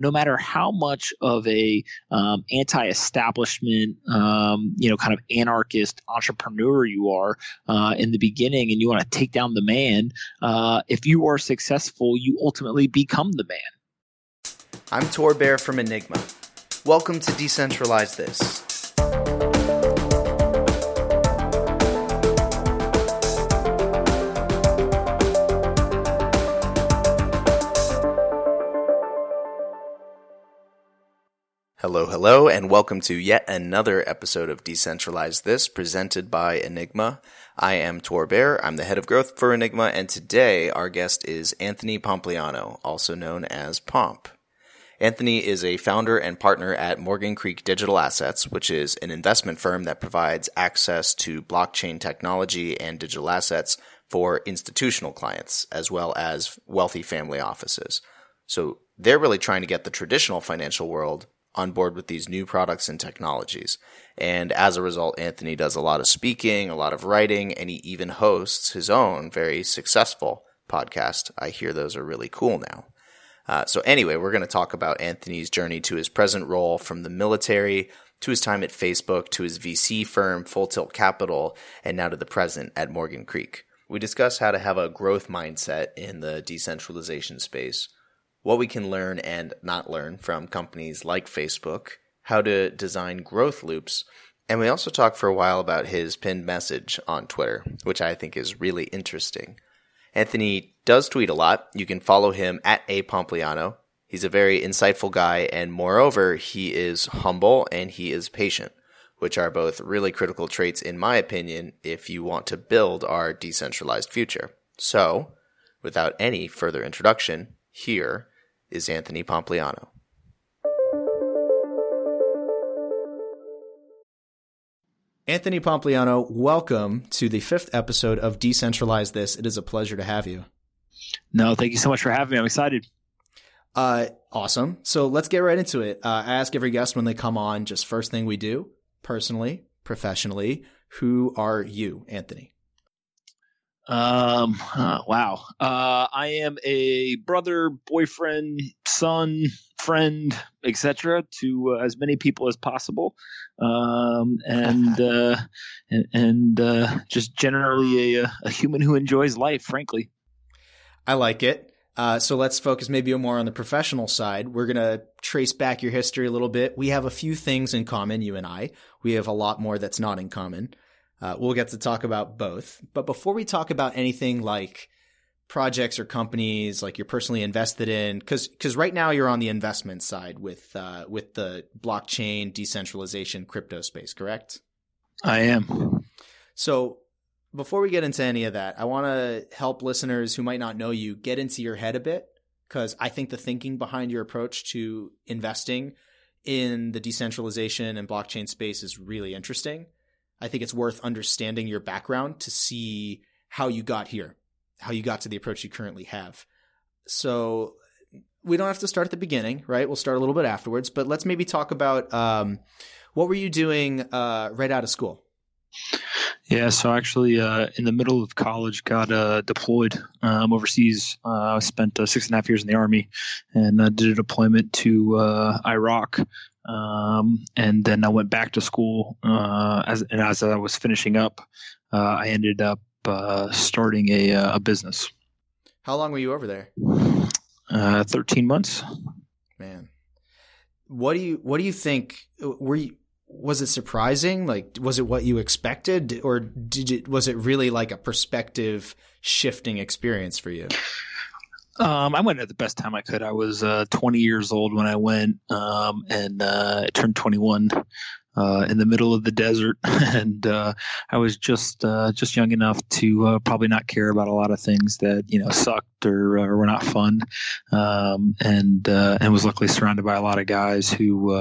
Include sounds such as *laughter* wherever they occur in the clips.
no matter how much of a um, anti-establishment, um, you know, kind of anarchist entrepreneur you are uh, in the beginning, and you want to take down the man, uh, if you are successful, you ultimately become the man. I'm Tor Bair from Enigma. Welcome to Decentralize This. Hello, hello, and welcome to yet another episode of Decentralize This presented by Enigma. I am Tor Bair. I'm the head of growth for Enigma, and today our guest is Anthony Pompliano, also known as Pomp. Anthony is a founder and partner at Morgan Creek Digital Assets, which is an investment firm that provides access to blockchain technology and digital assets for institutional clients, as well as wealthy family offices. So they're really trying to get the traditional financial world on board with these new products and technologies. And as a result, Anthony does a lot of speaking, a lot of writing, and he even hosts his own very successful podcast. I hear those are really cool now. Uh, so, anyway, we're going to talk about Anthony's journey to his present role from the military to his time at Facebook to his VC firm, Full Tilt Capital, and now to the present at Morgan Creek. We discuss how to have a growth mindset in the decentralization space what we can learn and not learn from companies like Facebook, how to design growth loops, and we also talked for a while about his pinned message on Twitter, which I think is really interesting. Anthony does tweet a lot. You can follow him at a Pompliano. He's a very insightful guy, and moreover, he is humble and he is patient, which are both really critical traits, in my opinion, if you want to build our decentralized future. So, without any further introduction, here is Anthony Pompliano. Anthony Pompliano, welcome to the fifth episode of Decentralize This. It is a pleasure to have you. No, thank you so much for having me. I'm excited. Uh, awesome. So let's get right into it. Uh, I ask every guest when they come on, just first thing we do, personally, professionally, who are you, Anthony? Um, uh, wow. Uh, I am a brother, boyfriend, son, friend, etc. to uh, as many people as possible, um, *laughs* and, uh, and and uh, just generally a, a human who enjoys life. Frankly, I like it. Uh, so let's focus maybe more on the professional side. We're going to trace back your history a little bit. We have a few things in common, you and I. We have a lot more that's not in common. Uh, we'll get to talk about both. But before we talk about anything like projects or companies like you're personally invested in, because because right now you're on the investment side with uh, with the blockchain decentralization crypto space, correct? I am. So before we get into any of that, I want to help listeners who might not know you get into your head a bit because I think the thinking behind your approach to investing in the decentralization and blockchain space is really interesting. I think it's worth understanding your background to see how you got here, how you got to the approach you currently have. So we don't have to start at the beginning, right? We'll start a little bit afterwards, but let's maybe talk about um, what were you doing uh, right out of school? Yeah, so actually, uh, in the middle of college, got uh, deployed um, overseas. Uh, I spent uh, six and a half years in the army, and uh, did a deployment to Iraq. Um, and then I went back to school. Uh, as and as I was finishing up, uh, I ended up uh, starting a, a business. How long were you over there? Thirteen months. Man, what do you what do you think? Were you was it surprising? Like, was it what you expected, or did it was it really like a perspective shifting experience for you? Um, I went at the best time I could. I was uh, 20 years old when I went, um, and uh, I turned 21 uh, in the middle of the desert, *laughs* and uh, I was just uh, just young enough to uh, probably not care about a lot of things that you know sucked or, or were not fun, um, and and was luckily surrounded by a lot of guys who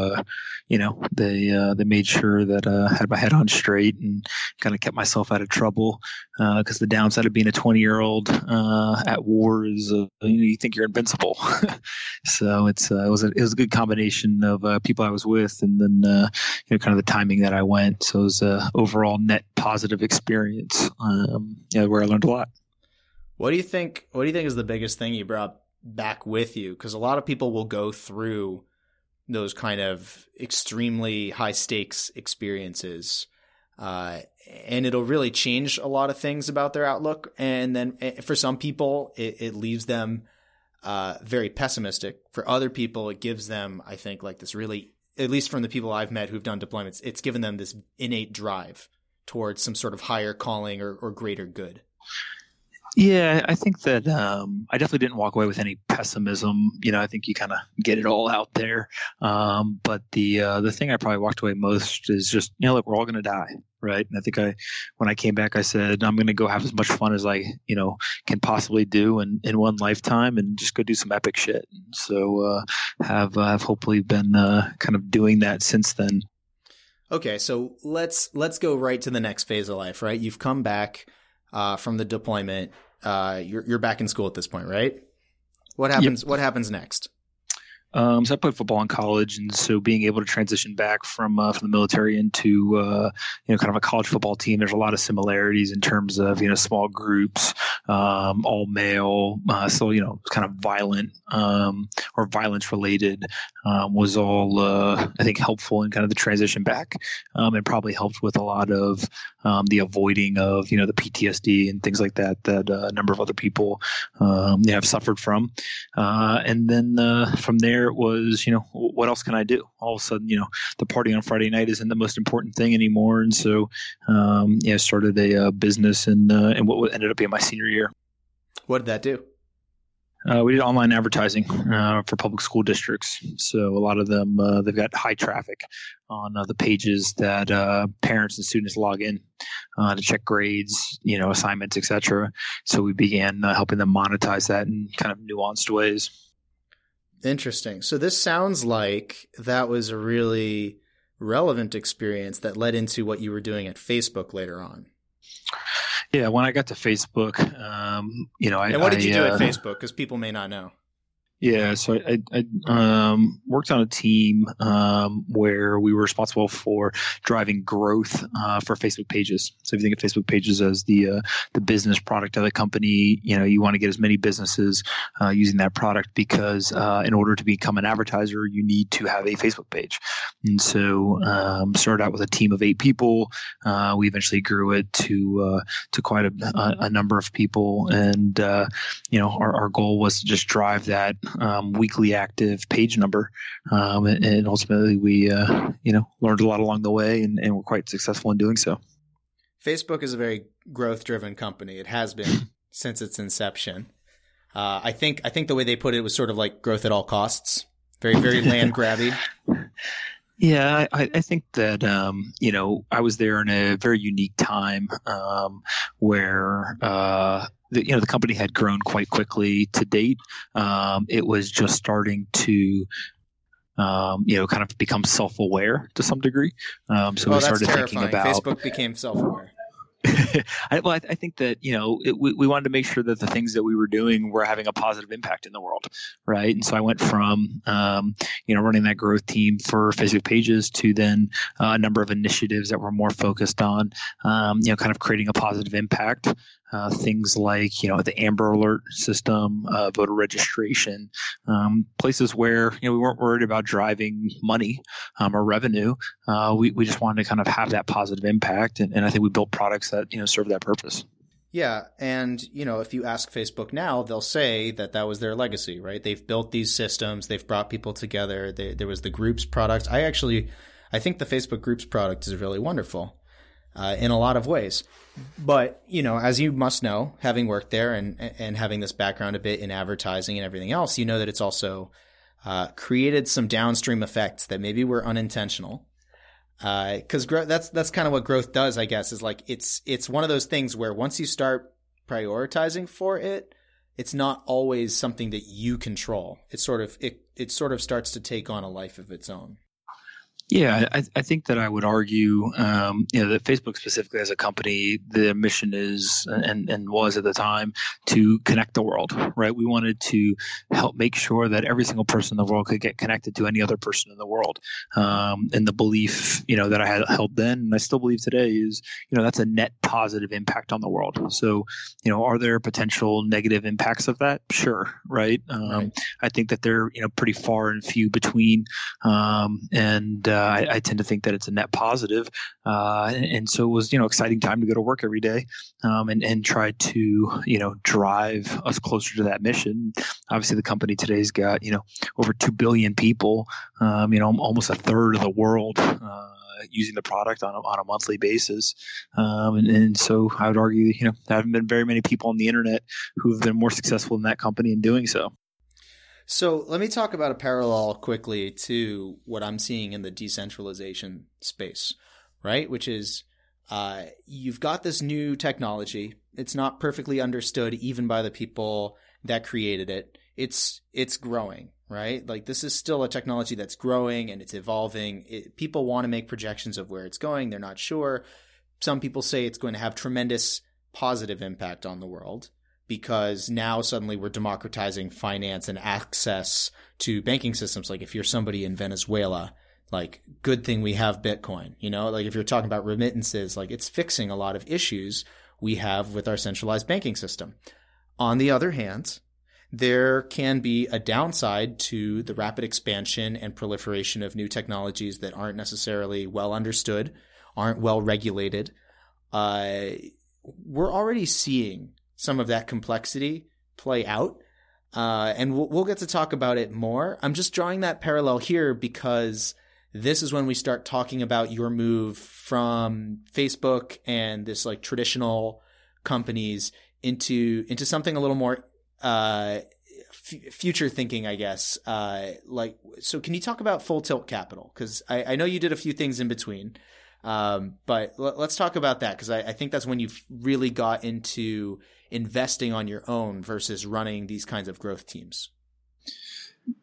you know, they uh, they made sure that uh, I had my head on straight and kind of kept myself out of trouble. Because uh, the downside of being a 20 year old uh, at war is uh, you, know, you think you're invincible. *laughs* so it's it was a it was a good combination of people I was with and then you know kind of the timing that I went. So it was a overall net positive experience. Um, yeah, where I learned a lot. What do you think? What do you think is the biggest thing you brought back with you because a lot of people will go through those kind of extremely high stakes experiences. Uh, and it'll really change a lot of things about their outlook. And then eh, for some people, it, it leaves them uh, very pessimistic. For other people, it gives them, I think, like this really, at least from the people I've met who've done deployments, it's given them this innate drive towards some sort of higher calling or, or greater good. Yeah, I think that um, I definitely didn't walk away with any pessimism. You know, I think you kind of get it all out there. Um, but the uh, the thing I probably walked away most is just you know, look, we're all going to die, right? And I think I, when I came back, I said I'm going to go have as much fun as I you know can possibly do in, in one lifetime, and just go do some epic shit. So uh, have uh, have hopefully been uh, kind of doing that since then. Okay, so let's let's go right to the next phase of life, right? You've come back uh, from the deployment uh, you're you're back in school at this point, right? What happens? Yep. What happens next? Um, so I played football in college, and so being able to transition back from uh, from the military into uh, you know kind of a college football team, there's a lot of similarities in terms of you know small groups, um, all male, uh, so you know kind of violent um, or violence related um, was all uh, I think helpful in kind of the transition back, um, and probably helped with a lot of um, the avoiding of you know the PTSD and things like that that uh, a number of other people have suffered from, uh, and then from there it was you know what else can I do? All of a sudden you know the party on Friday night isn't the most important thing anymore, and so um, yeah started a, uh, business and uh, and what ended up being my senior year. What did that do? Uh, we did online advertising uh, for public school districts. So a lot of them uh, they've got high traffic on uh, the pages that uh, parents and students log in uh, to check grades, you know, assignments, etc. So we began helping them monetize that in kind of nuanced ways. Interesting. So this sounds like that was a really relevant experience that led into what you were doing at Facebook later on. Yeah, when I got to Facebook, um, you know, I. And what did you I, do uh, at Facebook? Because people may not know. Yeah, so I, I, um, worked on a team um, where we were responsible for driving growth uh, for Facebook pages. So if you think of Facebook pages as the uh, the business product of the company, you know you want to get as many businesses uh, using that product because uh, in order to become an advertiser, you need to have a Facebook page. And so um, started out with a team of eight people. Uh, we eventually grew it to uh, to quite a, a, number of people, and you know our, our goal was to just drive that um, weekly active page number, um, and, and, ultimately we uh, you know learned a lot along the way, and, and we're quite successful in doing so. Facebook is a very growth driven company. It has been *laughs* since its inception. Uh, I think I think the way they put it was sort of like growth at all costs, very very *laughs* land grabby. Yeah, I, I think that um, you know I was there in a very unique time um, where uh, the, you know the company had grown quite quickly to date. Um, it was just starting to um, you know, kind of become self-aware to some degree. Um, so oh, we started terrifying. thinking about Facebook became self-aware. *laughs* I, well, I, I, think that you know it, we, we wanted to make sure that the things that we were doing were having a positive impact in the world, right? And so I went from um, you know running that growth team for Facebook Pages to then uh, a number of initiatives that were more focused on um, you know kind of creating a positive impact uh, things like you know the Amber Alert system, uh, voter registration, um, places where you know we weren't worried about driving money um, or revenue. Uh, we we just wanted to kind of have that positive impact, and, and I think we built products that you know serve that purpose. Yeah, and you know, if you ask Facebook now, they'll say that that was their legacy, right? They've built these systems, they've brought people together. They, there was the groups product. I actually, I think the Facebook groups product is really wonderful uh, in a lot of ways. But you know, as you must know, having worked there and and having this background a bit in advertising and everything else, you know that it's also uh, created some downstream effects that maybe were unintentional. Because uh, that's that's kind of what growth does, I guess. Is like it's it's one of those things where once you start prioritizing for it, it's not always something that you control. It sort of it it sort of starts to take on a life of its own. Yeah, I, I, think that I would argue, um, you know, that Facebook specifically as a company, the mission is and, and was at the time to connect the world, right? We wanted to help make sure that every single person in the world could get connected to any other person in the world. Um, and the belief, you know, that I had held then, and I still believe today, is, you know, that's a net positive impact on the world. So, you know, are there potential negative impacts of that? Sure, right? Um, right. I think that they're, you know, pretty far and few between, um, and uh, uh, I, I, tend to think that it's a net positive. Uh, and, and, so it was, you know, exciting time to go to work every day um, and, and try to, you know, drive us closer to that mission. Obviously, the company today's got, you know, over 2 billion people, um, you know, almost a third of the world. Uh, using the product on a, on a monthly basis. Um, and, and, so I would argue, you know, there haven't been very many people on the internet who have been more successful in that company in doing so. So let me talk about a parallel quickly to what I'm seeing in the decentralization space, right? Which is uh, you've got this new technology. It's not perfectly understood even by the people that created it. It's it's growing, right? Like this is still a technology that's growing and it's evolving. It, people want to make projections of where it's going. They're not sure. Some people say it's going to have tremendous positive impact on the world because now suddenly we're democratizing finance and access to banking systems. Like if you're somebody in Venezuela, like good thing we have Bitcoin, you know, like if you're talking about remittances, like it's fixing a lot of issues we have with our centralized banking system. On the other hand, there can be a downside to the rapid expansion and proliferation of new technologies that aren't necessarily well understood, aren't well regulated. Uh, we're already seeing some of that complexity play out. Uh, and we'll, we'll get to talk about it more. I'm just drawing that parallel here because this is when we start talking about your move from Facebook and this like traditional companies into into something a little more uh, f- future thinking, I guess. Uh, like, so can you talk about Full Tilt Capital? Because I, I know you did a few things in between. Um, but l- let's talk about that because I, I, think that's when you've really got into investing on your own versus running these kinds of growth teams.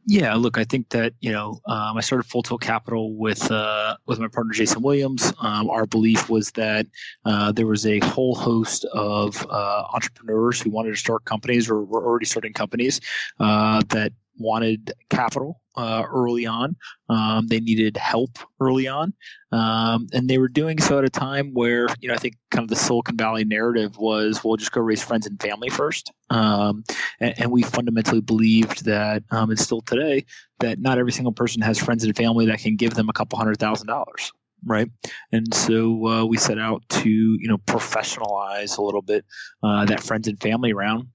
Yeah, look, I think that you know um, I started Full Tilt Capital with uh, with my partner Jason Williams. Um, our belief was that uh, there was a whole host of uh, entrepreneurs who wanted to start companies or were already starting companies uh, that wanted capital uh, early on. Um, they needed help early on, um, and they were doing so at a time where you know I think kind of the Silicon Valley narrative was we'll just go raise friends and family first, um, and, and, we fundamentally believed that, um, and still today, that not every single person has friends and family that can give them a couple hundred thousand dollars right? And so uh, we set out to you know professionalize a little bit uh, that friends and family round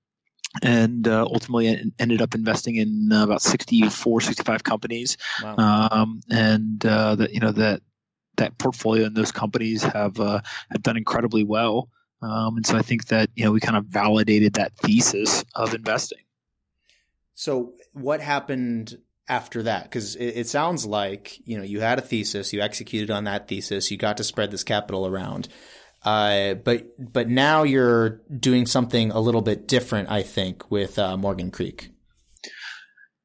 and uh, ultimately ended up investing in uh, about 64 65 companies. Wow. um, and uh, that you know that that portfolio and those companies have uh, have done incredibly well. Um, and so I think that you know we kind of validated that thesis of investing. So what happened after that? Because it, it sounds like you know you had a thesis you executed on that thesis you got to spread this capital around uh, but but now you're doing something a little bit different, I think, with uh, Morgan Creek.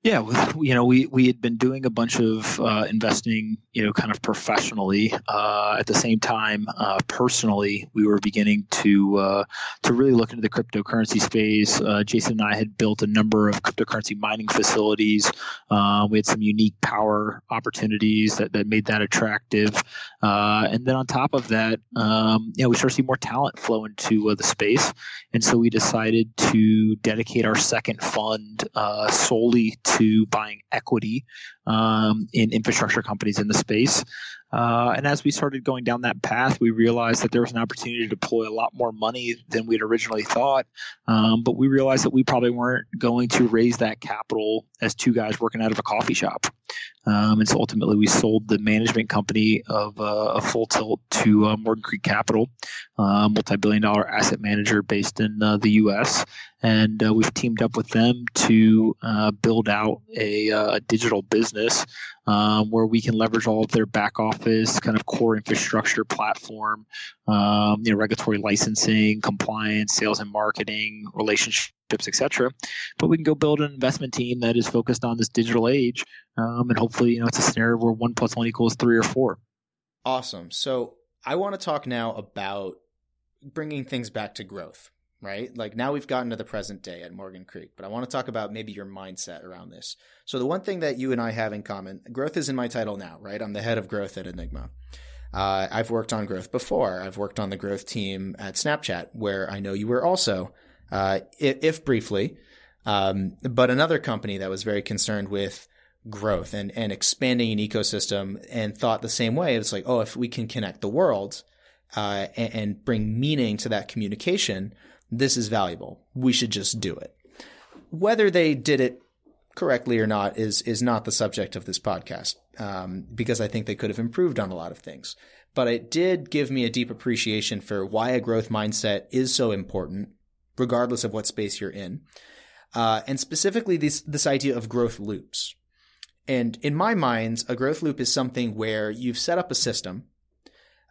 Yeah, you know, we we had been doing a bunch of uh, investing, you know, kind of professionally. Uh, at the same time, uh, personally, we were beginning to uh, to really look into the cryptocurrency space. Uh, Jason and I had built a number of cryptocurrency mining facilities. Uh, we had some unique power opportunities that, that made that attractive. and then on top of that, um, you know, we started to see more talent flow into the space, and so we decided to dedicate our second fund solely to to buying equity um, in infrastructure companies in the space. Uh, and as we started going down that path, we realized that there was an opportunity to deploy a lot more money than we'd originally thought. Um, but we realized that we probably weren't going to raise that capital as two guys working out of a coffee shop. Um, and so ultimately, we sold the management company of uh, a full tilt to uh, Morgan Creek Capital, uh, multi billion dollar asset manager based in uh, the U.S. And uh, we've teamed up with them to uh, build out a, a digital business um, where we can leverage all of their back office kind of core infrastructure platform, um, you know, regulatory licensing, compliance, sales and marketing, relationships, etc. But we can go build an investment team that is focused on this digital age, um, and hopefully, you know, it's a scenario where one plus one equals three or four. Awesome. So I want to talk now about bringing things back to growth right? Like now we've gotten to the present day at Morgan Creek, but I want to talk about maybe your mindset around this. So the one thing that you and I have in common, growth is in my title now, right? I'm the head of growth at Enigma. Uh, I've worked on growth before. I've worked on the growth team at Snapchat, where I know you were also, uh, if, if, briefly, um, but another company that was very concerned with growth and, and expanding an ecosystem and thought the same way. It's like, oh, if we can connect the world uh, and, and bring meaning to that communication, this is valuable. We should just do it. Whether they did it correctly or not is is not the subject of this podcast um, because I think they could have improved on a lot of things. But it did give me a deep appreciation for why a growth mindset is so important, regardless of what space you're in, uh, and specifically this this idea of growth loops. And in my mind, a growth loop is something where you've set up a system.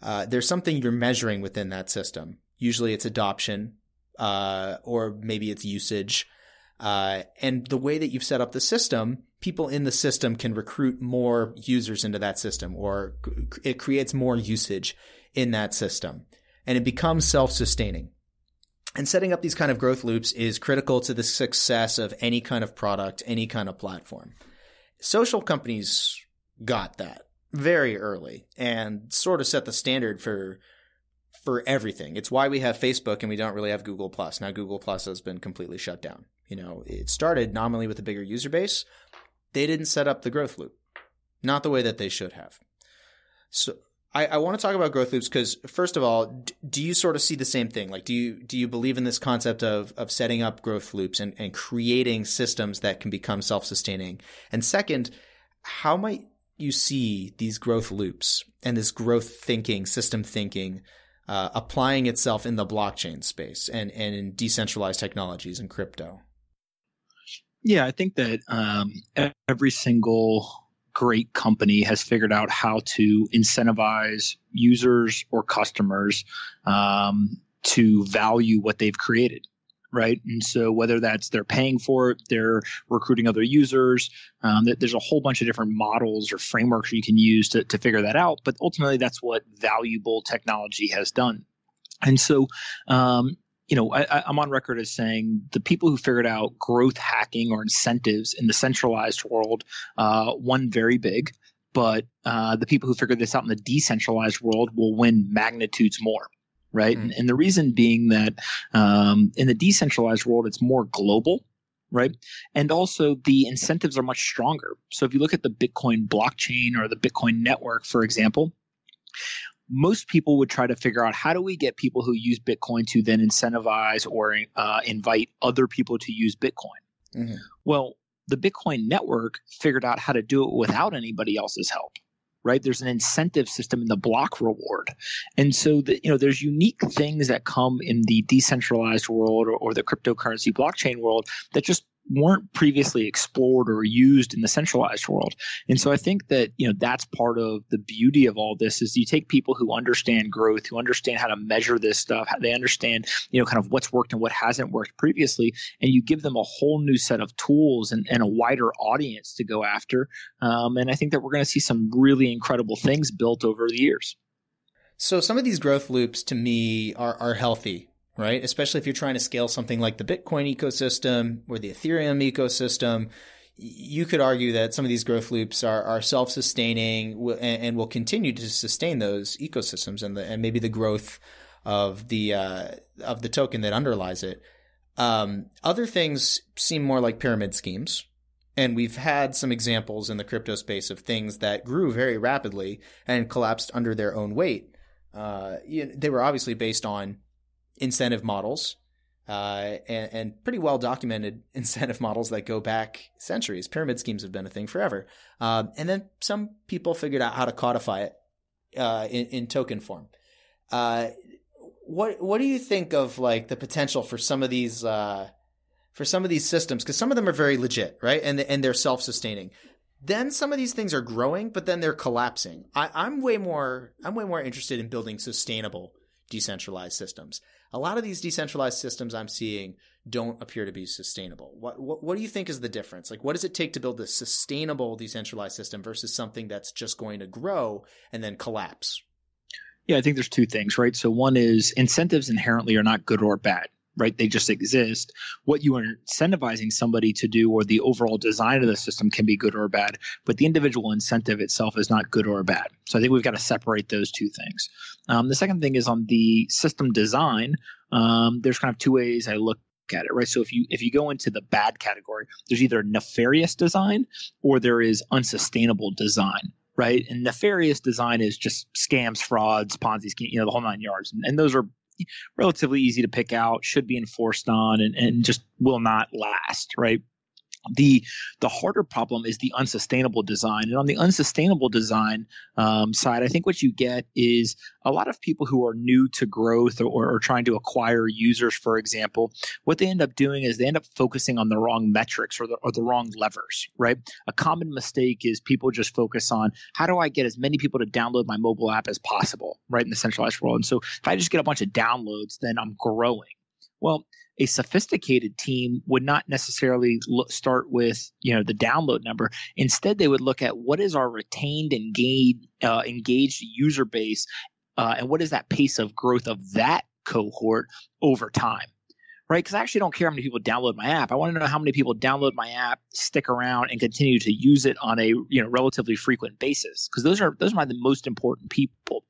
Uh, there's something you're measuring within that system. Usually, it's adoption, uh, or maybe it's usage. Uh, and the way that you've set up the system, people in the system can recruit more users into that system, or it creates more usage in that system, and it becomes self-sustaining. And setting up these kind of growth loops is critical to the success of any kind of product, any kind of platform. Social companies got that very early and sort of set the standard for for everything. It's why we have Facebook and we don't really have Google Plus. Now Google Plus has been completely shut down. You know, it started nominally with a bigger user base. They didn't set up the growth loop, not the way that they should have. So I, I want to talk about growth loops because first of all, do you sort of see the same thing? Like, do you do you believe in this concept of of setting up growth loops and, and creating systems that can become self sustaining? And second, how might you see these growth loops and this growth thinking, system thinking uh, applying itself in the blockchain space and, and in decentralized technologies and crypto? Yeah, I think that um, every single great company has figured out how to incentivize users or customers um, to value what they've created right? And so whether that's they're paying for it, they're recruiting other users, um, there's a whole bunch of different models or frameworks you can use to, to figure that out. But ultimately, that's what valuable technology has done. And so, um, you know, I, am on record as saying the people who figured out growth hacking or incentives in the centralized world uh, won very big. But uh, the people who figured this out in the decentralized world will win magnitudes more right? Mm-hmm. And, and, the reason being that um, in the decentralized world, it's more global, right? And also the incentives are much stronger. So if you look at the Bitcoin blockchain or the Bitcoin network, for example, most people would try to figure out how do we get people who use Bitcoin to then incentivize or uh, invite other people to use Bitcoin. Mm-hmm. Well, the Bitcoin network figured out how to do it without anybody else's help right? There's an incentive system in the block reward. And so the, you know, there's unique things that come in the decentralized world or, or the cryptocurrency blockchain world that just weren't previously explored or used in the centralized world. And so I think that, you know, that's part of the beauty of all this is you take people who understand growth, who understand how to measure this stuff, how they understand, you know, kind of what's worked and what hasn't worked previously, and you give them a whole new set of tools and, and a wider audience to go after. Um, and I think that we're going to see some really incredible things built over the years. So some of these growth loops to me are, are healthy right? Especially if you're trying to scale something like the Bitcoin ecosystem or the Ethereum ecosystem. You could argue that some of these growth loops are, are self-sustaining and, and will continue to sustain those ecosystems and the, and maybe the growth of the uh, of the token that underlies it. Um, other things seem more like pyramid schemes, and we've had some examples in the crypto space of things that grew very rapidly and collapsed under their own weight. Uh, you know, they were obviously based on incentive models uh, and, and, pretty well documented *laughs* incentive models that go back centuries. Pyramid schemes have been a thing forever. Um, and then some people figured out how to codify it uh, in, in, token form. Uh, what what do you think of like the potential for some of these uh, for some of these systems? Because some of them are very legit, right? And and they're self sustaining. then some of these things are growing, but then they're collapsing. I, I'm way more I'm way more interested in building sustainable decentralized systems. A lot of these decentralized systems I'm seeing don't appear to be sustainable. What, what, what do you think is the difference? Like, what does it take to build a sustainable decentralized system versus something that's just going to grow and then collapse? Yeah, I think there's two things, right? So one is incentives inherently are not good or bad right? They just exist. What you are incentivizing somebody to do or the overall design of the system can be good or bad, but the individual incentive itself is not good or bad. So I think we've got to separate those two things. Um, the second thing is on the system design, um, there's kind of two ways I look at it right so if you if you go into the bad category there's either nefarious design or there is unsustainable design right and nefarious design is just scams frauds ponzi scheme you know the whole nine yards and, and those are relatively easy to pick out, should be enforced on, and, and just will not last, right? The the harder problem is the unsustainable design. And on the unsustainable design um, side i think what you get is a lot of people who are new to growth or, or, trying to acquire users for example what they end up doing is they end up focusing on the wrong metrics or the, or the wrong levers right? A common mistake is people just focus on how do i get as many people to download my mobile app as possible right in the centralized world. And so if i just get a bunch of downloads then i'm growing well a sophisticated team would not necessarily look, start with you know the download number. Instead, they would look at what is our retained engaged uh, engaged user base, uh, and what is that pace of growth of that cohort over time. Right, because I actually don't care how many people download my app. I want to know how many people download my app, stick around, and continue to use it on a you know relatively frequent basis. Because those are those are my the most important people.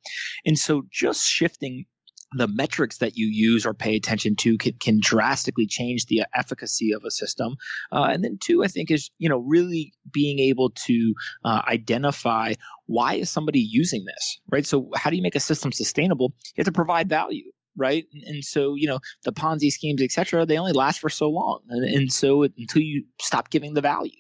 And so, just shifting the metrics that you use or pay attention to can, can drastically change the efficacy of a system. Uh, and then two, I think is, you know, really being able to uh, identify why is somebody using this, right? So how do you make a system sustainable? You have to provide value right? And, so you know the Ponzi schemes, et cetera, They only last for so long, and, and so until you stop giving the value.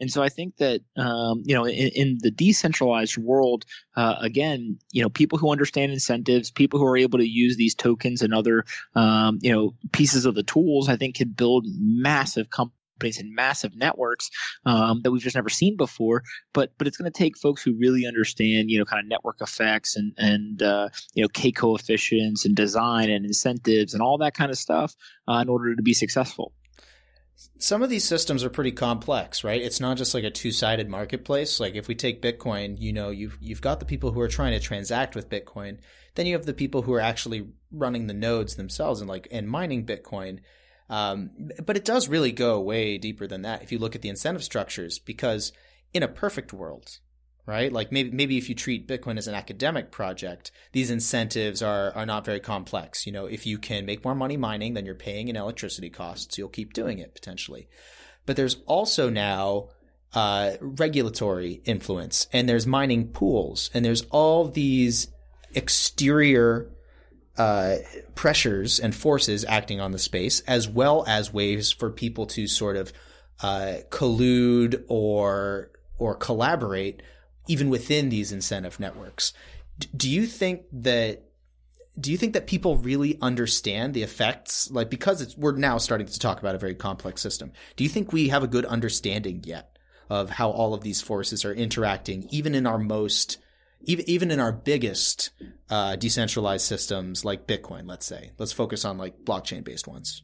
And so I think that um, you know in, in, the decentralized world, uh, again, you know people who understand incentives, people who are able to use these tokens and other um, you know pieces of the tools, I think can build massive companies companies and massive networks um, that we've just never seen before. But but it's going to take folks who really understand you know kind of network effects and and uh, you know k coefficients and design and incentives and all that kind of stuff uh, in order to be successful. Some of these systems are pretty complex, right? It's not just like a two-sided marketplace. Like if we take Bitcoin, you know, you've you've got the people who are trying to transact with Bitcoin, then you have the people who are actually running the nodes themselves and like and mining Bitcoin. Um, but it does really go way deeper than that if you look at the incentive structures, because in a perfect world, right? Like maybe maybe if you treat Bitcoin as an academic project, these incentives are are not very complex. You know, if you can make more money mining than you're paying in electricity costs, you'll keep doing it potentially. But there's also now uh, regulatory influence, and there's mining pools, and there's all these exterior uh, pressures and forces acting on the space, as well as ways for people to sort of uh, collude or or collaborate even within these incentive networks. D- do you think that do you think that people really understand the effects like because we're now starting to talk about a very complex system do you think we have a good understanding yet of how all of these forces are interacting even in our most even even in our biggest uh, decentralized systems like Bitcoin, let's say, let's focus on like blockchain based ones.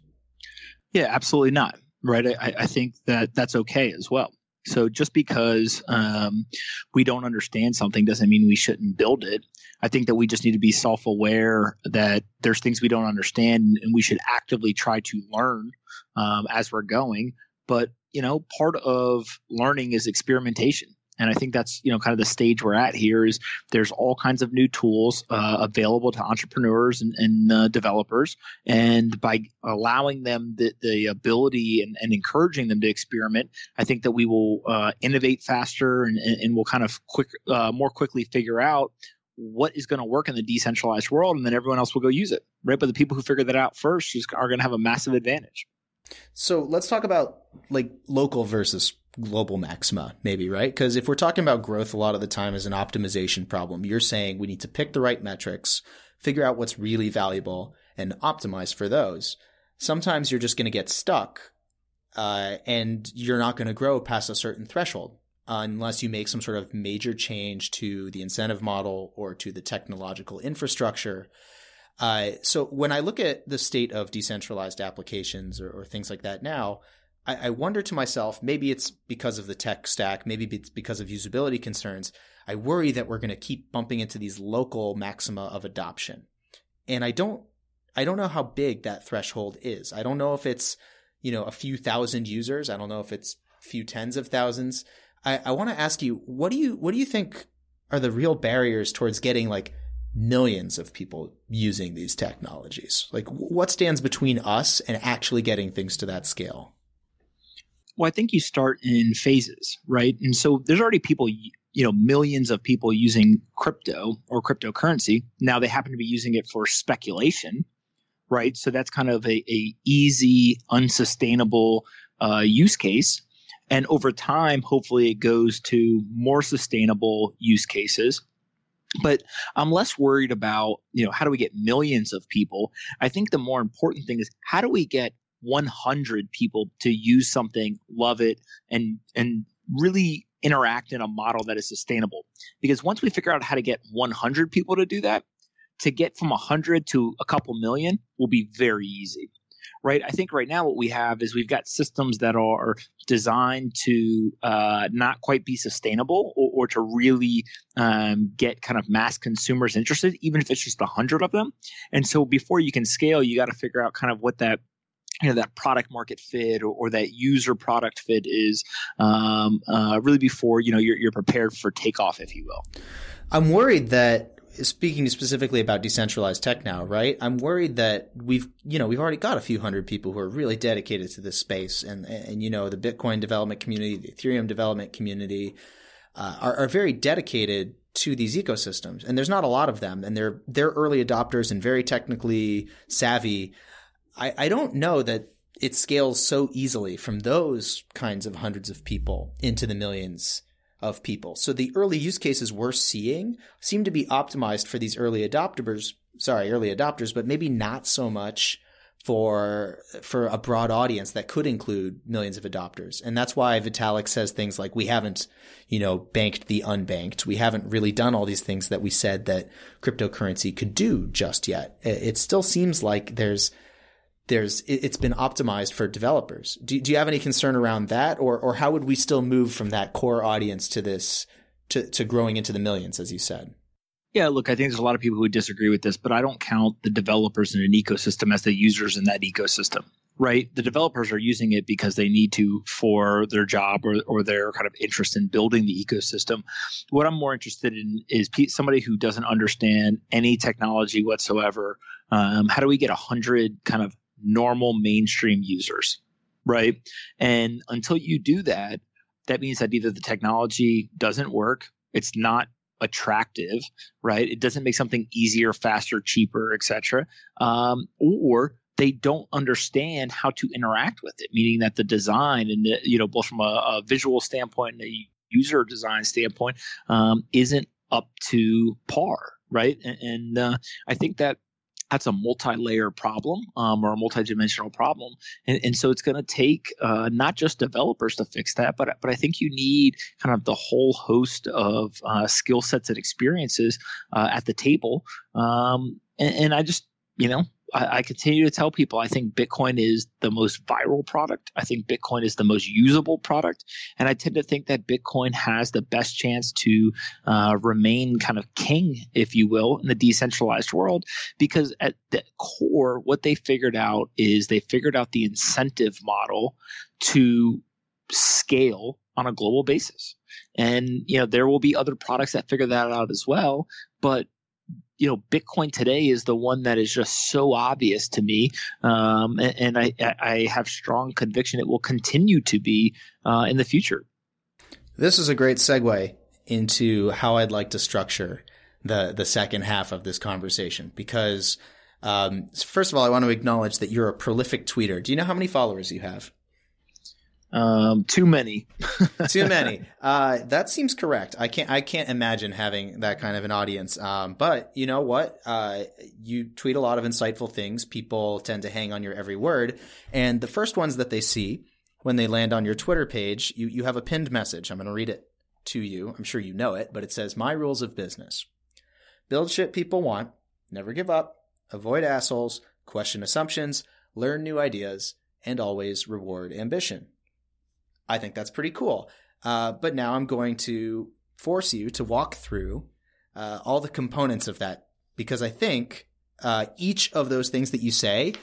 Yeah, absolutely not. Right. I, I think that that's okay as well. So just because um, we don't understand something doesn't mean we shouldn't build it. I think that we just need to be self aware that there's things we don't understand and we should actively try to learn um, as we're going. But, you know, part of learning is experimentation and I think that's you know kind of the stage we're at here is there's all kinds of new tools uh, available to entrepreneurs and, and uh, developers, and by allowing them the, the ability and, and, encouraging them to experiment, I think that we will uh, innovate faster and, and we'll kind of quick uh, more quickly figure out what is going to work in the decentralized world, and then everyone else will go use it, right? But the people who figure that out first are going to have a massive advantage. So let's talk about like local versus global maxima, maybe, right? Because if we're talking about growth a lot of the time as an optimization problem, you're saying we need to pick the right metrics, figure out what's really valuable, and optimize for those. Sometimes you're just going to get stuck uh, and you're not going to grow past a certain threshold. unless you make some sort of major change to the incentive model or to the technological infrastructure. Uh, so when I look at the state of decentralized applications or, or things like that now, I, I, wonder to myself, maybe it's because of the tech stack, maybe it's because of usability concerns. I worry that we're going to keep bumping into these local maxima of adoption. And I don't, I don't know how big that threshold is. I don't know if it's, you know, a few thousand users. I don't know if it's a few tens of thousands. I, I want to ask you, what do you, what do you think are the real barriers towards getting like millions of people using these technologies? Like what stands between us and actually getting things to that scale? Well, I think you start in phases, right? And so there's already people, you know, millions of people using crypto or cryptocurrency. Now they happen to be using it for speculation, right? So that's kind of a, a easy, unsustainable uh, use case. And over time, hopefully, it goes to more sustainable use cases. But I'm less worried about, you know, how do we get millions of people? I think the more important thing is how do we get 100 people to use something, love it, and and really interact in a model that is sustainable. Because once we figure out how to get 100 people to do that, to get from 100 to a couple million will be very easy right? I think right now what we have is we've got systems that are designed to uh, not quite be sustainable or, or to really um, get kind of mass consumers interested, even if it's just a hundred of them. And so before you can scale, you got to figure out kind of what that you know that product market fit or, or that user product fit is um, uh, really before you know you're, you're prepared for takeoff if you will i'm worried that speaking specifically about decentralized tech now, right? I'm worried that we've, you know, we've already got a few hundred people who are really dedicated to this space, and and you know, the Bitcoin development community, the Ethereum development community, uh, are, are very dedicated to these ecosystems, and there's not a lot of them, and they're they're early adopters and very technically savvy. I, I don't know that it scales so easily from those kinds of hundreds of people into the millions of people. So the early use cases we're seeing seem to be optimized for these early adopters, sorry, early adopters, but maybe not so much for for a broad audience that could include millions of adopters. And that's why Vitalik says things like we haven't, you know, banked the unbanked. We haven't really done all these things that we said that cryptocurrency could do just yet. It still seems like there's there's it's been optimized for developers. Do, do you have any concern around that, or or how would we still move from that core audience to this to to growing into the millions, as you said? Yeah, look, I think there's a lot of people who disagree with this, but I don't count the developers in an ecosystem as the users in that ecosystem, right? The developers are using it because they need to for their job or, or their kind of interest in building the ecosystem. What I'm more interested in is somebody who doesn't understand any technology whatsoever. Um, how do we get a hundred kind of normal mainstream users, right? And until you do that, that means that either the technology doesn't work, it's not attractive, right? It doesn't make something easier, faster, cheaper, etc. Um, or they don't understand how to interact with it, meaning that the design and the, you know both from a, a visual standpoint and a user design standpoint um, isn't up to par, right? And, and uh, I think that that's a multi-layer problem um, or a multi-dimensional problem. And, and so it's going to take uh, not just developers to fix that but but i think you need kind of the whole host of uh, skill sets and experiences uh, at the table. Um, and, and, i just you know I, I, continue to tell people I think Bitcoin is the most viral product. I think Bitcoin is the most usable product. And I tend to think that Bitcoin has the best chance to uh, remain kind of king, if you will, in the decentralized world. Because at the core, what they figured out is they figured out the incentive model to scale on a global basis. And you know there will be other products that figure that out as well, but you know, Bitcoin today is the one that is just so obvious to me, um, and, and I, I, have strong conviction it will continue to be uh, in the future. This is a great segue into how I'd like to structure the the second half of this conversation because. Um, first of all, I want to acknowledge that you're a prolific tweeter. Do you know how many followers you have? Um, too many. *laughs* too many. Uh, that seems correct. I can't. I can't imagine having that kind of an audience. Um, but you know what? Uh, you tweet a lot of insightful things. People tend to hang on your every word, and the first ones that they see when they land on your Twitter page, you you have a pinned message. I'm going to read it to you. I'm sure you know it, but it says my rules of business. Build shit people want, never give up, avoid assholes, question assumptions, learn new ideas, and always reward ambition. I think that's pretty cool. Uh, but now I'm going to force you to walk through uh, all the components of that because I think uh, each of those things that you say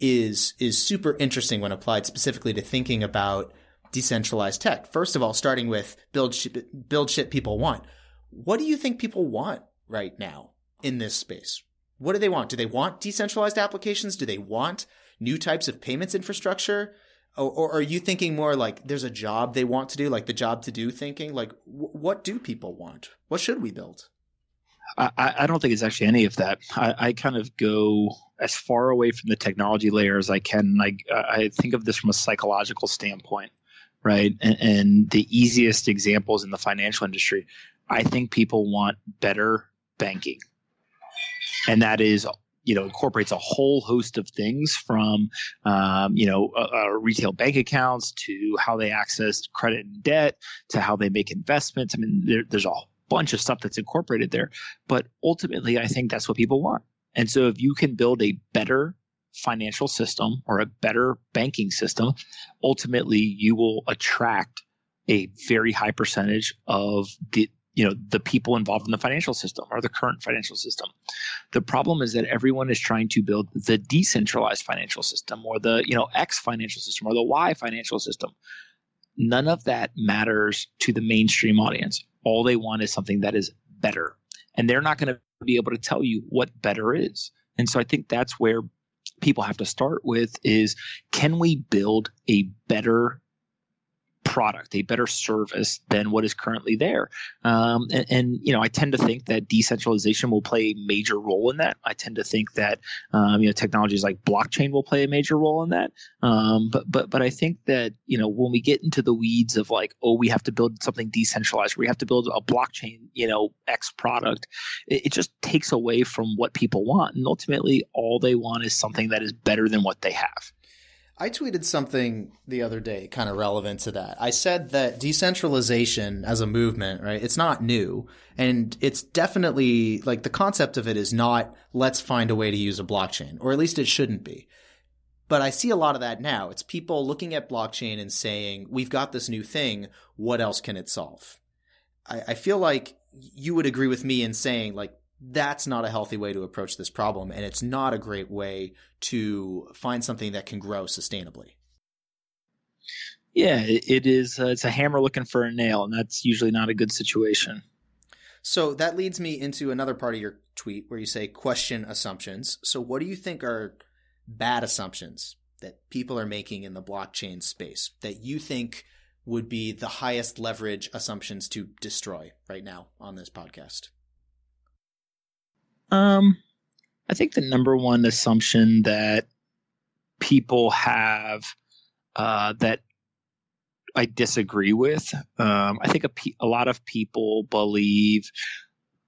is is super interesting when applied specifically to thinking about decentralized tech. First of all, starting with build shit, build shit people want. What do you think people want right now in this space? What do they want? Do they want decentralized applications? Do they want new types of payments infrastructure? Or, or are you thinking more like there's a job they want to do, like the job to do thinking? Like, w- what do people want? What should we build? I, I don't think it's actually any of that. I, I, kind of go as far away from the technology layer as I can. Like I think of this from a psychological standpoint, right? And, and the easiest examples in the financial industry, I think people want better banking, and that is you know incorporates a whole host of things from um, you know uh, uh, retail bank accounts to how they access credit and debt to how they make investments. I mean, there, there's a bunch of stuff that's incorporated there, but ultimately, I think that's what people want. And so, if you can build a better financial system or a better banking system, ultimately you will attract a very high percentage of the you know the people involved in the financial system or the current financial system. The problem is that everyone is trying to build the decentralized financial system or the you know x financial system or the y financial system. None of that matters to the mainstream audience. All they want is something that is better. And they're not going to be able to tell you what better is. And so i think that's where people have to start with is can we build a better product, a better service than what is currently there. Um, and, and, you know, I tend to think that decentralization will play a major role in that. I tend to think that um, you know technologies like blockchain will play a major role in that. Um, but but but I think that you know when we get into the weeds of like oh we have to build something decentralized, we have to build a blockchain you know X product, it, it just takes away from what people want, and ultimately all they want is something that is better than what they have. I tweeted something the other day kind of relevant to that. I said that decentralization as a movement, right? It's not new. And it's definitely like the concept of it is not let's find a way to use a blockchain, or at least it shouldn't be. But I see a lot of that now. It's people looking at blockchain and saying, we've got this new thing. What else can it solve? I, I feel like you would agree with me in saying like that's not a healthy way to approach this problem. And it's not a great way to find something that can grow sustainably. Yeah, it is. Uh, it's a hammer looking for a nail, and that's usually not a good situation. So that leads me into another part of your tweet where you say question assumptions. So, what do you think are bad assumptions that people are making in the blockchain space that you think would be the highest leverage assumptions to destroy right now on this podcast? Um, I think the number one assumption that people have uh, that I disagree with. Um, I think a, a lot of people believe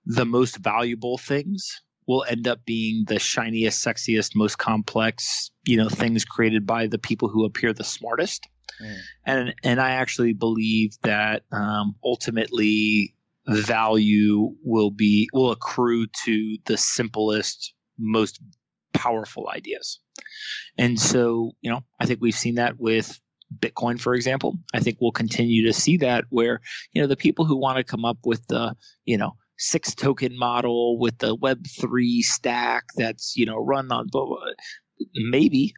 the most valuable things will end up being the shiniest, sexiest, most complex, you know, things created by the people who appear the smartest. Mm. And and I actually believe that um, ultimately value will be will accrue to the simplest most powerful ideas. And so you know i think we've seen that with bitcoin for example. I think we'll continue to see that where you know the people who want to come up with the you know six token model with the web 3 stack that's you know run on blah, blah, maybe.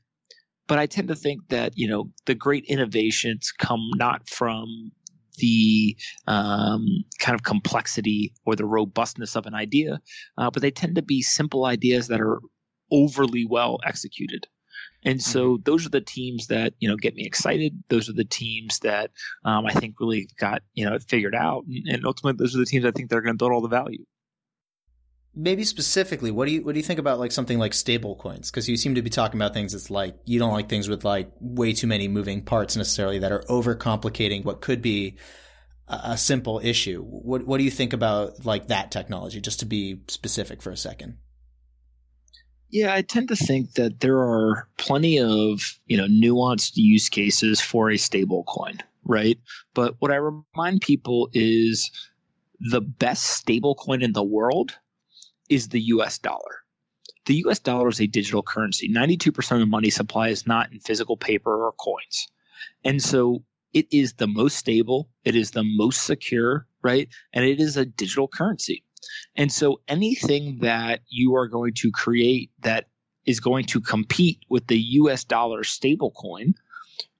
But i tend to think that you know the great innovations come not from the um, kind of complexity or the robustness of an idea, uh, but they tend to be simple ideas that are overly well executed. And so mm-hmm. those are the teams that you know get me excited. Those are the teams that um, I think really got you know figured out, and, and ultimately those are the teams I think they're going to build all the value maybe specifically, what do you what do you think about like something like stable coins? Because you seem to be talking about things that's like you don't like things with like way too many moving parts necessarily that are overcomplicating what could be a, a simple issue. What what do you think about like that technology? Just to be specific for a second. Yeah, I tend to think that there are plenty of you know nuanced use cases for a stable coin, right? But what I remind people is the best stable coin in the world is the US dollar. The US dollar is a digital currency. 92% of the money supply is not in physical paper or coins. And so it is the most stable, it is the most secure, right? And it is a digital currency. And so anything that you are going to create that is going to compete with the US dollar stablecoin,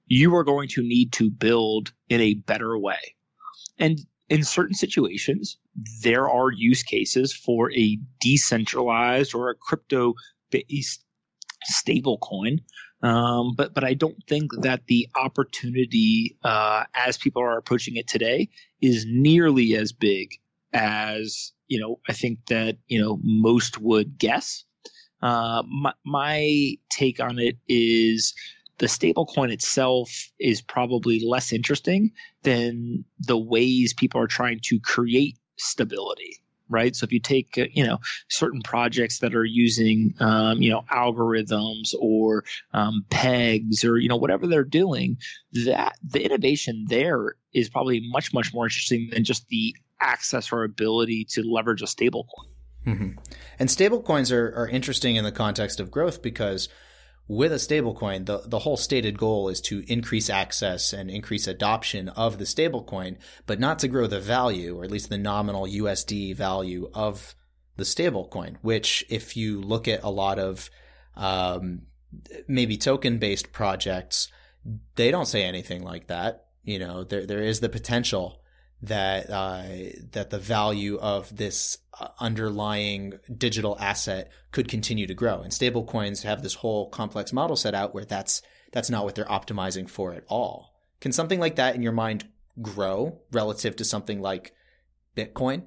you are going to need to build in a better way. And in certain situations, there are use cases for a decentralized or a crypto based stablecoin. Um, but but I don't think that the opportunity, uh, as people are approaching it today, is nearly as big as you know, I think that you know most would guess. Uh, my, my take on it is the stablecoin itself is probably less interesting than the ways people are trying to create stability right so if you take uh, you know certain projects that are using um, you know algorithms or um, pegs or you know whatever they're doing that the innovation there is probably much much more interesting than just the access or ability to leverage a stablecoin. Mm-hmm. And stablecoins are, are interesting in the context of growth because with a stablecoin, the, the whole stated goal is to increase access and increase adoption of the stablecoin, but not to grow the value, or at least the nominal USD value of the stablecoin, which if you look at a lot of um, maybe token based projects, they don't say anything like that. You know, there there is the potential that uh, that the value of this uh, underlying digital asset could continue to grow. And stablecoins have this whole complex model set out where that's that's not what they're optimizing for at all. Can something like that in your mind grow relative to something like Bitcoin?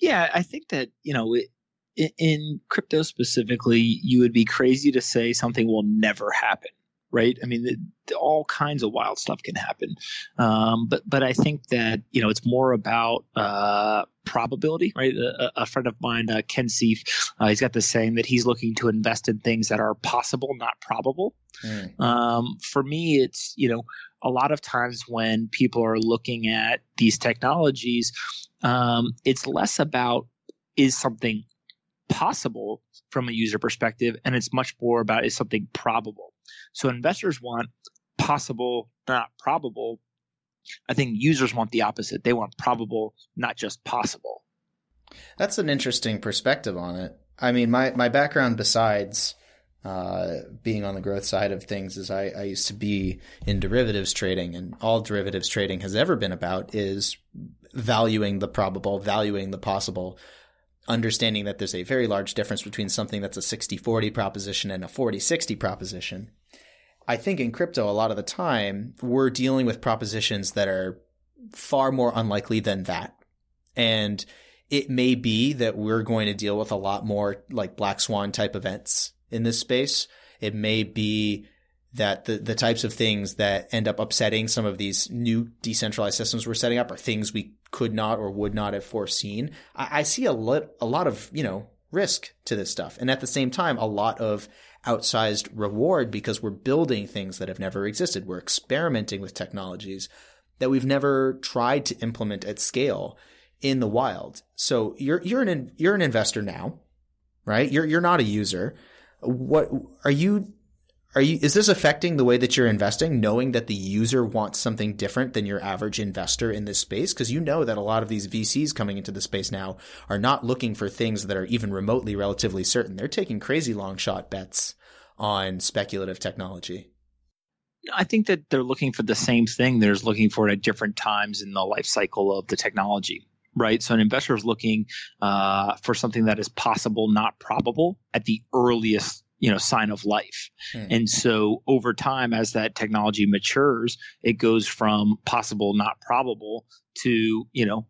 Yeah, I think that you know it, in crypto specifically, you would be crazy to say something will never happen right? I mean, the, all kinds of wild stuff can happen. Um, but but I think that you know it's more about uh, probability, right? A, a, friend of mine, uh, Ken Seiff, uh, he's got this saying that he's looking to invest in things that are possible, not probable. Mm. Um, for me, it's you know a lot of times when people are looking at these technologies, um, it's less about is something possible from a user perspective, and it's much more about is something probable. So investors want possible, not probable. I think users want the opposite. They want probable, not just possible. That's an interesting perspective on it. I mean, my, my background besides uh, being on the growth side of things is I, I used to be in derivatives trading, and all derivatives trading has ever been about is valuing the probable, valuing the possible, understanding that there's a very large difference between something that's a 60 40 proposition and a 40 60 proposition. I think in crypto, a lot of the time, we're dealing with propositions that are far more unlikely than that. And it may be that we're going to deal with a lot more like black swan type events in this space. It may be that the, the types of things that end up upsetting some of these new decentralized systems we're setting up are things we could not or would not have foreseen. I, I see a lot, a lot of, you know, risk to this stuff. And at the same time, a lot of outsized reward because we're building things that have never existed. We're experimenting with technologies that we've never tried to implement at scale in the wild. So you're, you're an, you're an investor now, right? You're, you're not a user. What are you are you, is this affecting the way that you're investing, knowing that the user wants something different than your average investor in this space? Because you know that a lot of these VCs coming into the space now are not looking for things that are even remotely relatively certain. They're taking crazy long shot bets on speculative technology. I think that they're looking for the same thing. They're looking for it at different times in the life cycle of the technology right? So an investor is looking uh, for something that is possible, not probable, at the earliest you know sign of life mm. and so over time as that technology matures it goes from possible not probable to you know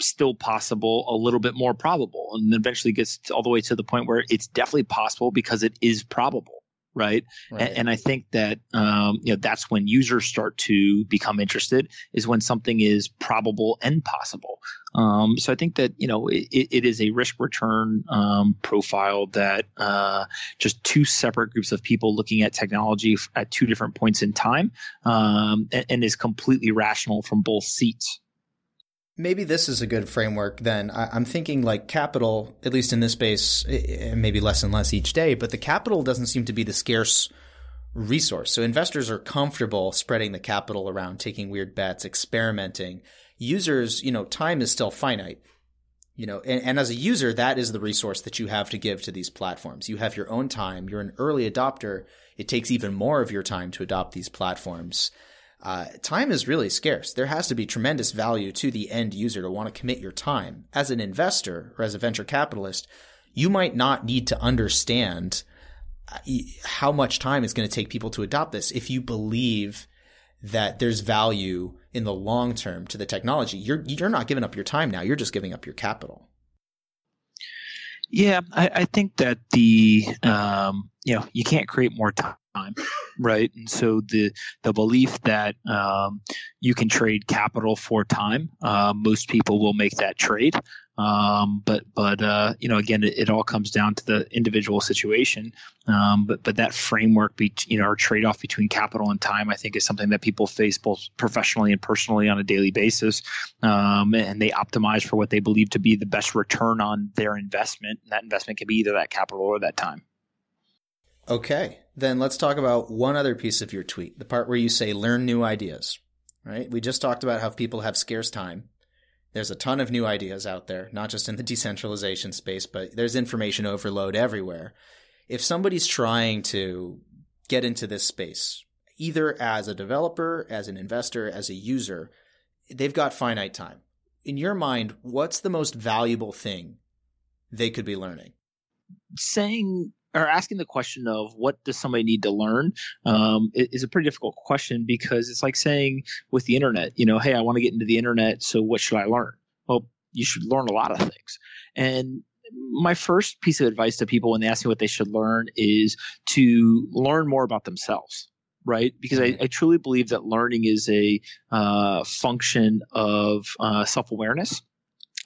still possible a little bit more probable and eventually gets all the way to the point where it's definitely possible because it is probable right? right. And, and, I think that um, you know that's when users start to become interested is when something is probable and possible. Um, so I think that you know it, it is a risk return um, profile that uh, just two separate groups of people looking at technology at two different points in time um, and, and is completely rational from both seats maybe this is a good framework then. I, am thinking like capital at least in this space eh, eh, maybe less and less each day but the capital doesn't seem to be the scarce resource. So investors are comfortable spreading the capital around taking weird bets experimenting. Users you know time is still finite you know and, and as a user that is the resource that you have to give to these platforms. You have your own time. You're an early adopter. It takes even more of your time to adopt these platforms uh, time is really scarce. There has to be tremendous value to the end user to want to commit your time. As an investor or as a venture capitalist, you might not need to understand uh, how much time it's going to take people to adopt this if you believe that there's value in the long term to the technology. You're you're not giving up your time now. You're just giving up your capital. Yeah, I, I think that the um, you know you can't create more time time, right? And so the the belief that um, you can trade capital for time, uh, most people will make that trade. Um, but but uh, you know again, it, it, all comes down to the individual situation. Um, but but that framework, be, you know, our trade off between capital and time, I think, is something that people face both professionally and personally on a daily basis. Um, and they optimize for what they believe to be the best return on their investment. And that investment can be either that capital or that time. Okay, then let's talk about one other piece of your tweet, the part where you say learn new ideas, right? We just talked about how people have scarce time. There's a ton of new ideas out there, not just in the *laughs* decentralization space, but there's information overload everywhere. If somebody's trying to get into this space, either as a developer, as an investor, as a user, they've got finite time. In your mind, what's the most valuable thing they could be learning? Saying or asking the question of what does somebody need to learn um, is a pretty difficult question because it's like saying with the internet, you know, hey, I want to get into the internet, so what should I learn? Well, you should learn a lot of things. And my first piece of advice to people when they ask me what they should learn is to learn more about themselves right? Because I, mm-hmm. I, truly believe that learning is a uh, function of uh, self awareness.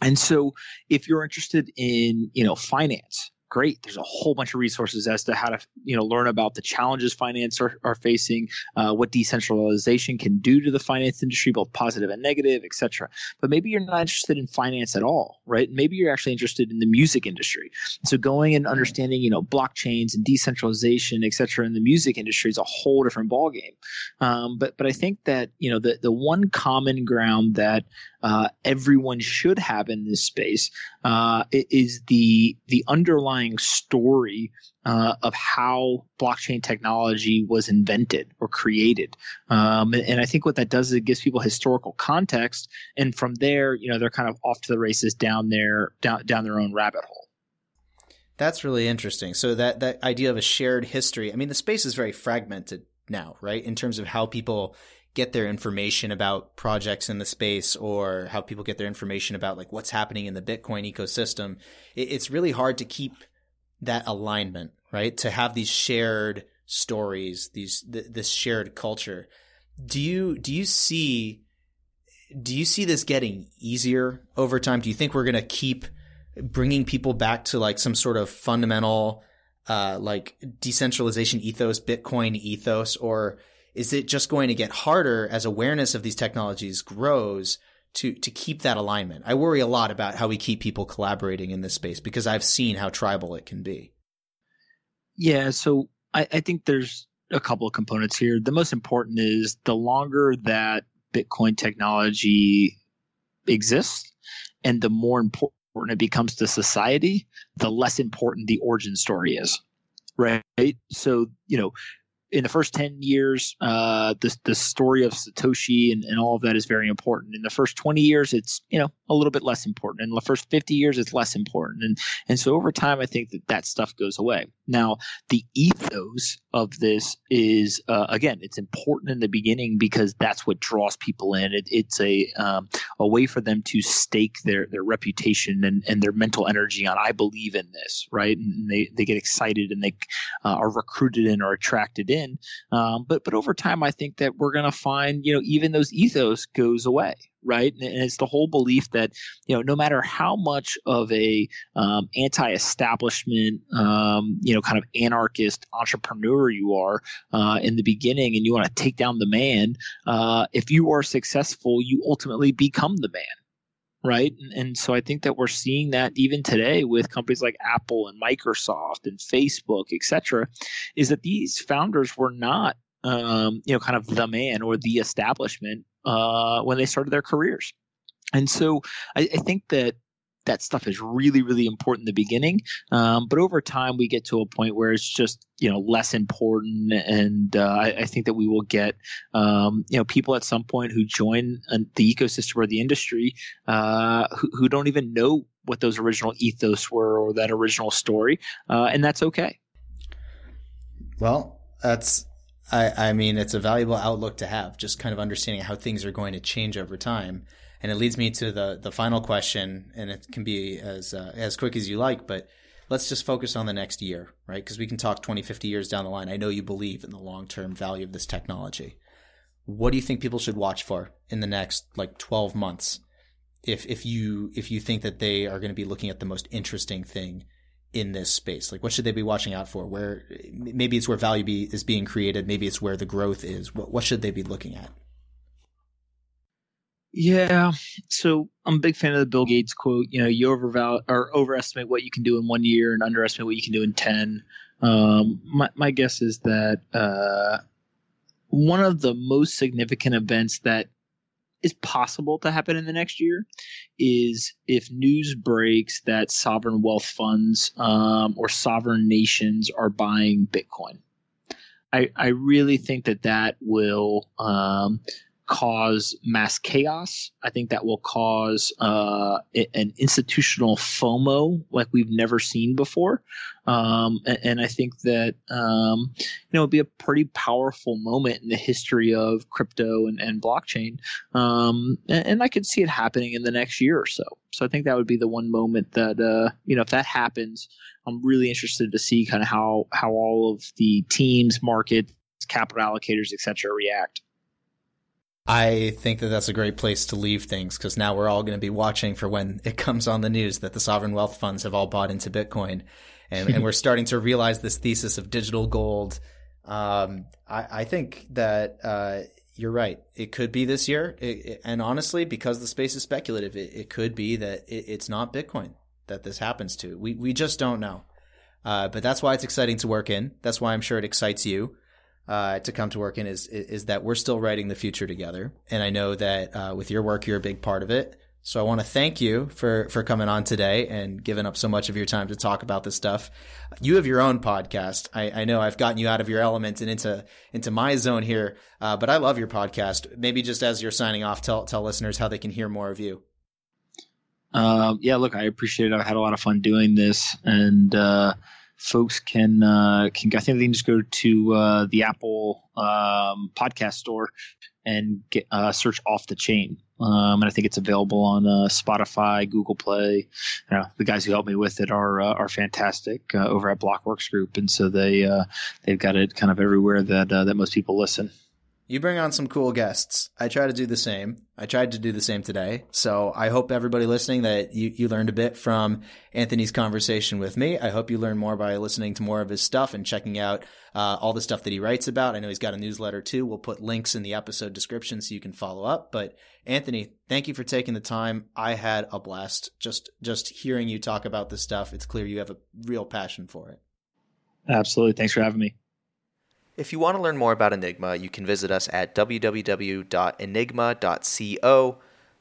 And so, if you're interested in, you know, finance, great. There's a whole bunch of resources as to how to you know learn about the challenges finance are, are facing, uh, what decentralization can do to the finance industry, both positive and negative, etc. But maybe you're not interested in finance at all, right? Maybe you're actually interested in the music industry. So going and understanding you know blockchains and decentralization, etc. in the music industry is a whole different ballgame. Um, but but I think that you know the the one common ground that uh, everyone should have in this space uh, is the the underlying story uh, of how blockchain technology was invented or created. Um, and, and, I think what that does is it gives people historical context, and from there, you know, they're kind of off to the races down their down down their own rabbit hole. That's really interesting. So that that idea of a shared history. I mean, the space is very fragmented now, right? In terms of how people get their information about projects in the space or how people get their information about like what's happening in the Bitcoin ecosystem. It's really hard to keep that alignment, right? To have these shared stories, these th- this shared culture. Do you do you see do you see this getting easier over time? Do you think we're going to keep bringing people back to like some sort of fundamental uh, like decentralization ethos, Bitcoin ethos, or is it just going to get harder as awareness of these technologies grows to to keep that alignment? I worry a lot about how we keep people collaborating in this space because I've seen how tribal it can be. Yeah, so I, I think there's a couple of components here. The most important is the longer that Bitcoin technology exists and the more important it becomes to society, the less important the origin story is. Right. So, you know, in the first 10 years, uh, the, the story of Satoshi and, and all of that is very important. In the first 20 years, it's, you know, a little bit less important. In the first 50 years, it's less important. And, and so over time, I think that that stuff goes away. Now, the ethos of this is, uh, again, it's important in the beginning because that's what draws people in. It, it's a, um, a way for them to stake their, their reputation and, and their mental energy on, I believe in this, right? And they, they get excited and they uh, are recruited in or attracted in Um, but but over time, I think that we're going to find you know even those ethos goes away right? And it's the whole belief that you know no matter how much of a um, anti-establishment, um, you know, kind of anarchist entrepreneur you are uh, in the beginning, and you want to take down the man, uh, if you are successful, you ultimately become the man right? And, and, so i think that we're seeing that even today with companies like apple and microsoft and facebook et cetera is that these founders were not um, you know kind of the man or the establishment uh, when they started their careers. And so I, I think that that stuff is really really important in the beginning. Um, but over time we get to a point where it's just you know less important and uh, I, I, think that we will get um, you know people at some point who join the ecosystem or the industry uh, who, who, don't even know what those original ethos were or that original story uh, and that's okay. Well that's I, I mean it's a valuable outlook to have just kind of understanding how things are going to change over time and it leads me to the the final question, and it can be as uh, as quick as you like, but let's just focus on the next year, right? Because we can talk 20, 50 years down the line. I know you believe in the long term value of this technology. What do you think people should watch for in the next like 12 months? If if you if you think that they are going to be looking at the most interesting thing in this space, like what should they be watching out for? Where maybe it's where value be, is being created, maybe it's where the growth is. What what should they be looking at? Yeah. So I'm a big fan of the Bill Gates quote. You know, you overval or overestimate what you can do in one year and underestimate what you can do in ten. Um, my my guess is that uh, one of the most significant events that is possible to happen in the next year is if news breaks that sovereign wealth funds um, or sovereign nations are buying Bitcoin. I, I really think that that will um, cause mass chaos. I think that will cause uh, an institutional FOMO like we've never seen before. Um, and, and, I think that um, you know it'd be a pretty powerful moment in the history of crypto and, and blockchain. Um, and, and, I could see it happening in the next year or so. So I think that would be the one moment that uh, you know if that happens, I'm really interested to see kind of how how all of the teams, markets, capital allocators, etc., react. I think that that's a great place to leave things because now we're all going to be watching for when it comes on the news that the sovereign wealth funds have all bought into Bitcoin. And, and we're starting to realize this thesis of digital gold. Um, I, I, think that uh, you're right. It could be this year. It, it, and honestly, because the space is speculative, it, it could be that it's not Bitcoin that this happens to. We, we just don't know. Uh, but that's why it's exciting to work in. That's why I'm sure it excites you uh, to come to work in is, is that we're still writing the future together, and I know that uh, with your work, you're a big part of it. So I want to thank you for for coming on today and giving up so much of your time to talk about this stuff. You have your own podcast. I, I know I've gotten you out of your element and into into my zone here, uh, but I love your podcast. Maybe just as you're signing off, tell tell listeners how they can hear more of you. Um, yeah, look, I appreciate it. I've had a lot of fun doing this, and uh, folks can uh, can I think they can just go to uh, the Apple um, podcast store and get uh, search off the chain. Um, and I think it's available on uh, Spotify, Google Play. You know, the guys who helped me with it are uh, are fantastic uh, over at Blockworks Group, and so they uh, they've got it kind of everywhere that uh, that most people listen. You bring on some cool guests. I try to do the same. I tried to do the same today. So I hope everybody listening that you, you learned a bit from Anthony's conversation with me. I hope you learn more by listening to more of his stuff and checking out uh, all the stuff that he writes about. I know he's got a newsletter too. We'll put links in the episode description so you can follow up. But Anthony, thank you for taking the time. I had a blast just just hearing you talk about this stuff. It's clear you have a real passion for it. Absolutely. Thanks for having me. If you want to learn more about Enigma, you can visit us at www.enigma.co.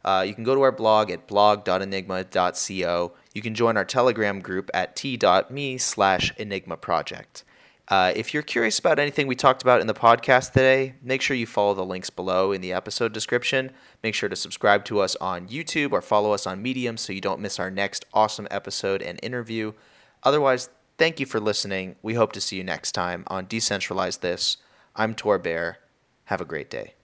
Uh, you can go to our blog at blog.enigma.co. You can join our Telegram group at t.me slash Enigma Project. Uh, if you're curious about anything we talked about in the podcast today, make sure you follow the links below in the episode description. Make sure to subscribe to us on YouTube or follow us on Medium so you don't miss our next awesome episode and interview. Otherwise, Thank you for listening. We hope to see you next time on Decentralize This. I'm Tor Bair. Have a great day.